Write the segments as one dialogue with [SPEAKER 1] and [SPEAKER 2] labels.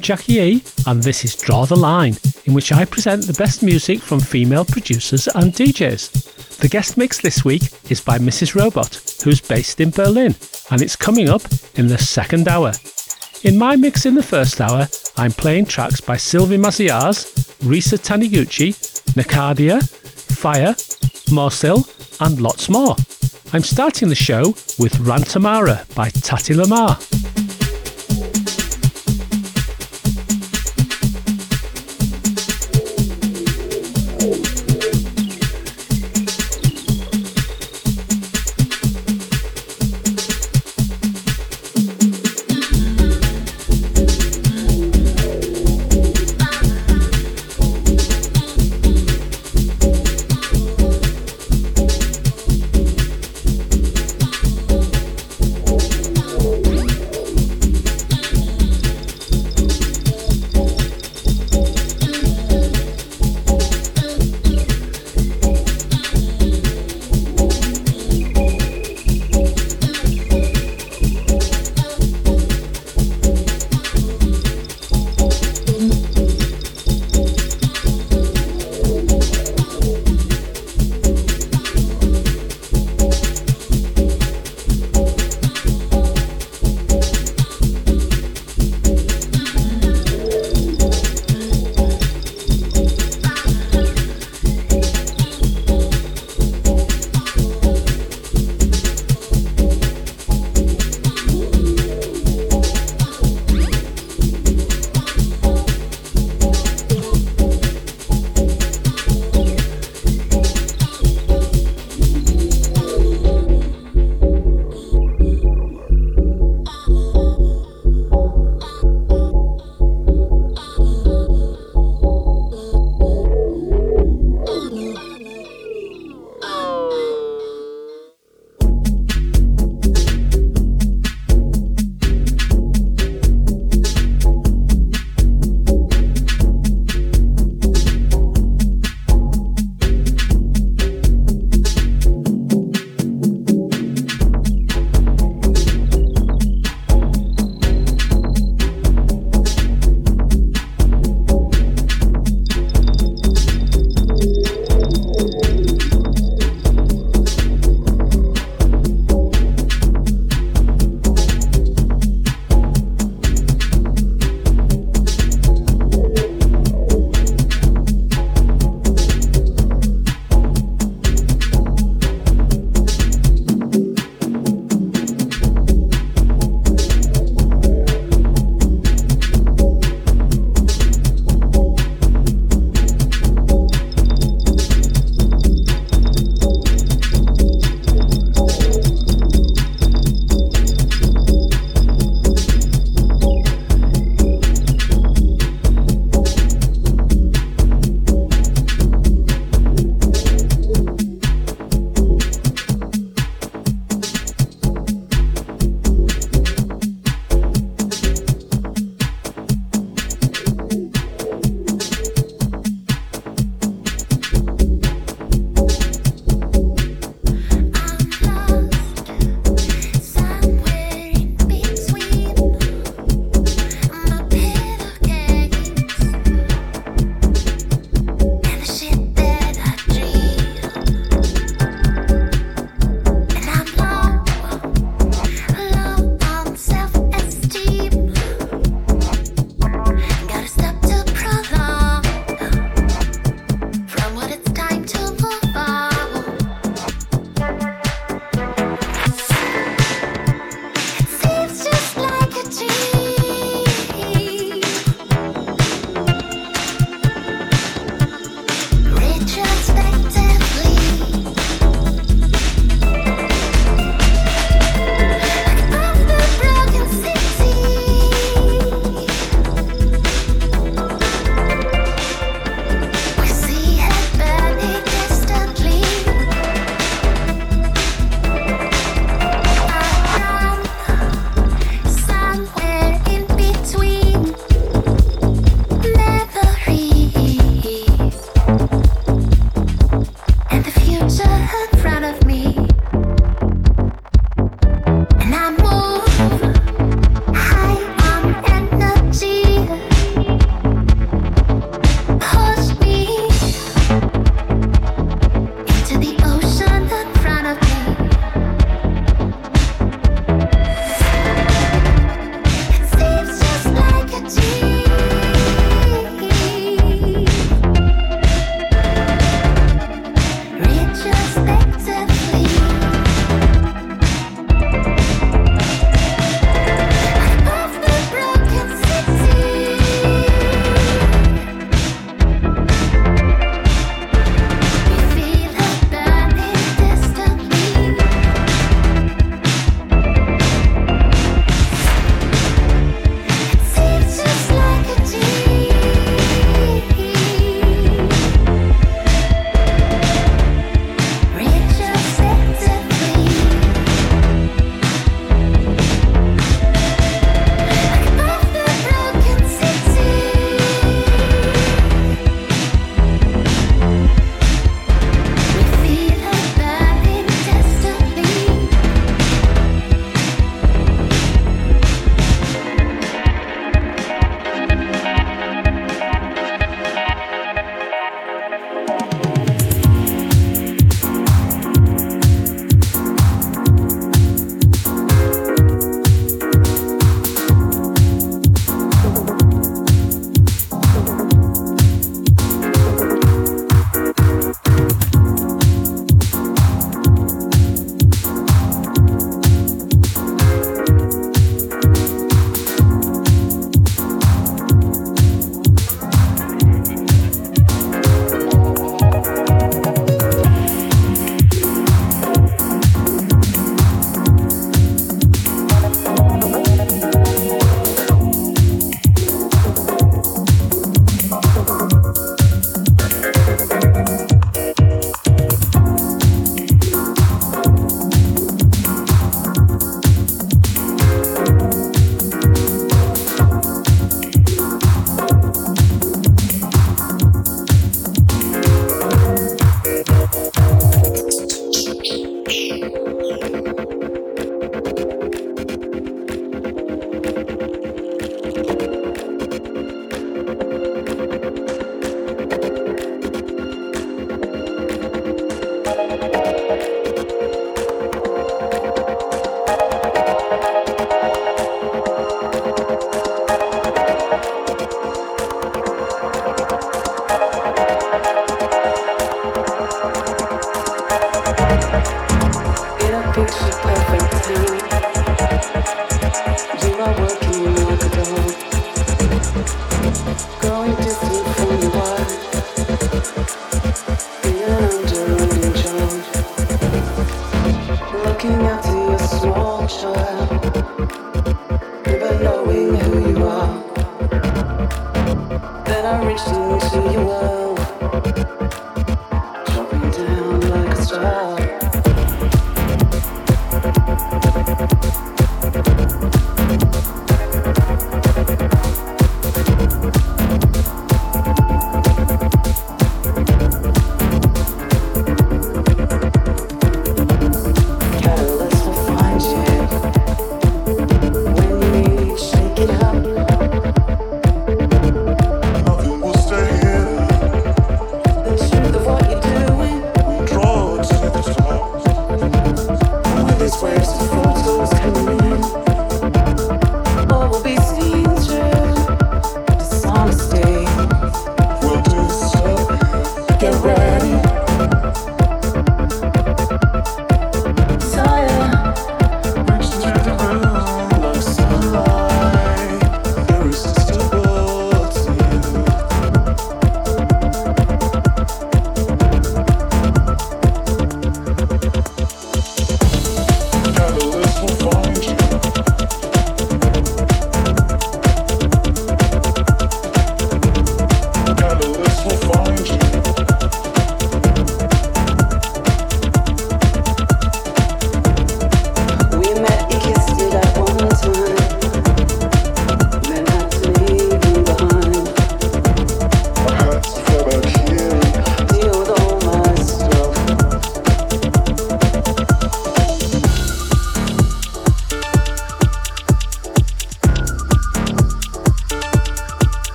[SPEAKER 1] Jackie E, and this is Draw the Line, in which I present the best music from female producers and DJs. The guest mix this week is by Mrs. Robot, who's based in Berlin, and it's coming up in the second hour. In my mix in the first hour, I'm playing tracks by Sylvie Maziars, Risa Taniguchi, Nakadia, Fire, Morsil, and lots more. I'm starting the show with Rantamara by Tati Lamar.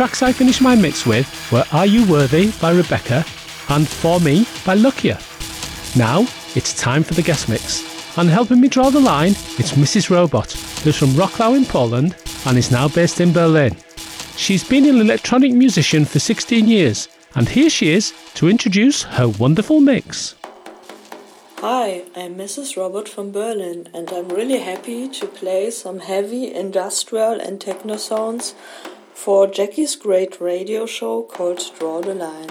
[SPEAKER 1] Tracks I finished my mix with were Are You Worthy by Rebecca and For Me by Luckier. Now it's time for the guest mix. And helping me draw the line, it's Mrs. Robot, who's from Wrocław in Poland and is now based in Berlin. She's been an electronic musician for 16 years, and here she is to introduce her wonderful mix.
[SPEAKER 2] Hi, I'm Mrs. Robot from Berlin, and I'm really happy to play some heavy industrial and techno sounds for Jackie's great radio show called Draw the Line,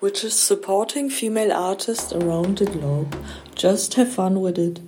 [SPEAKER 2] which is supporting female artists around the globe. Just have fun with it.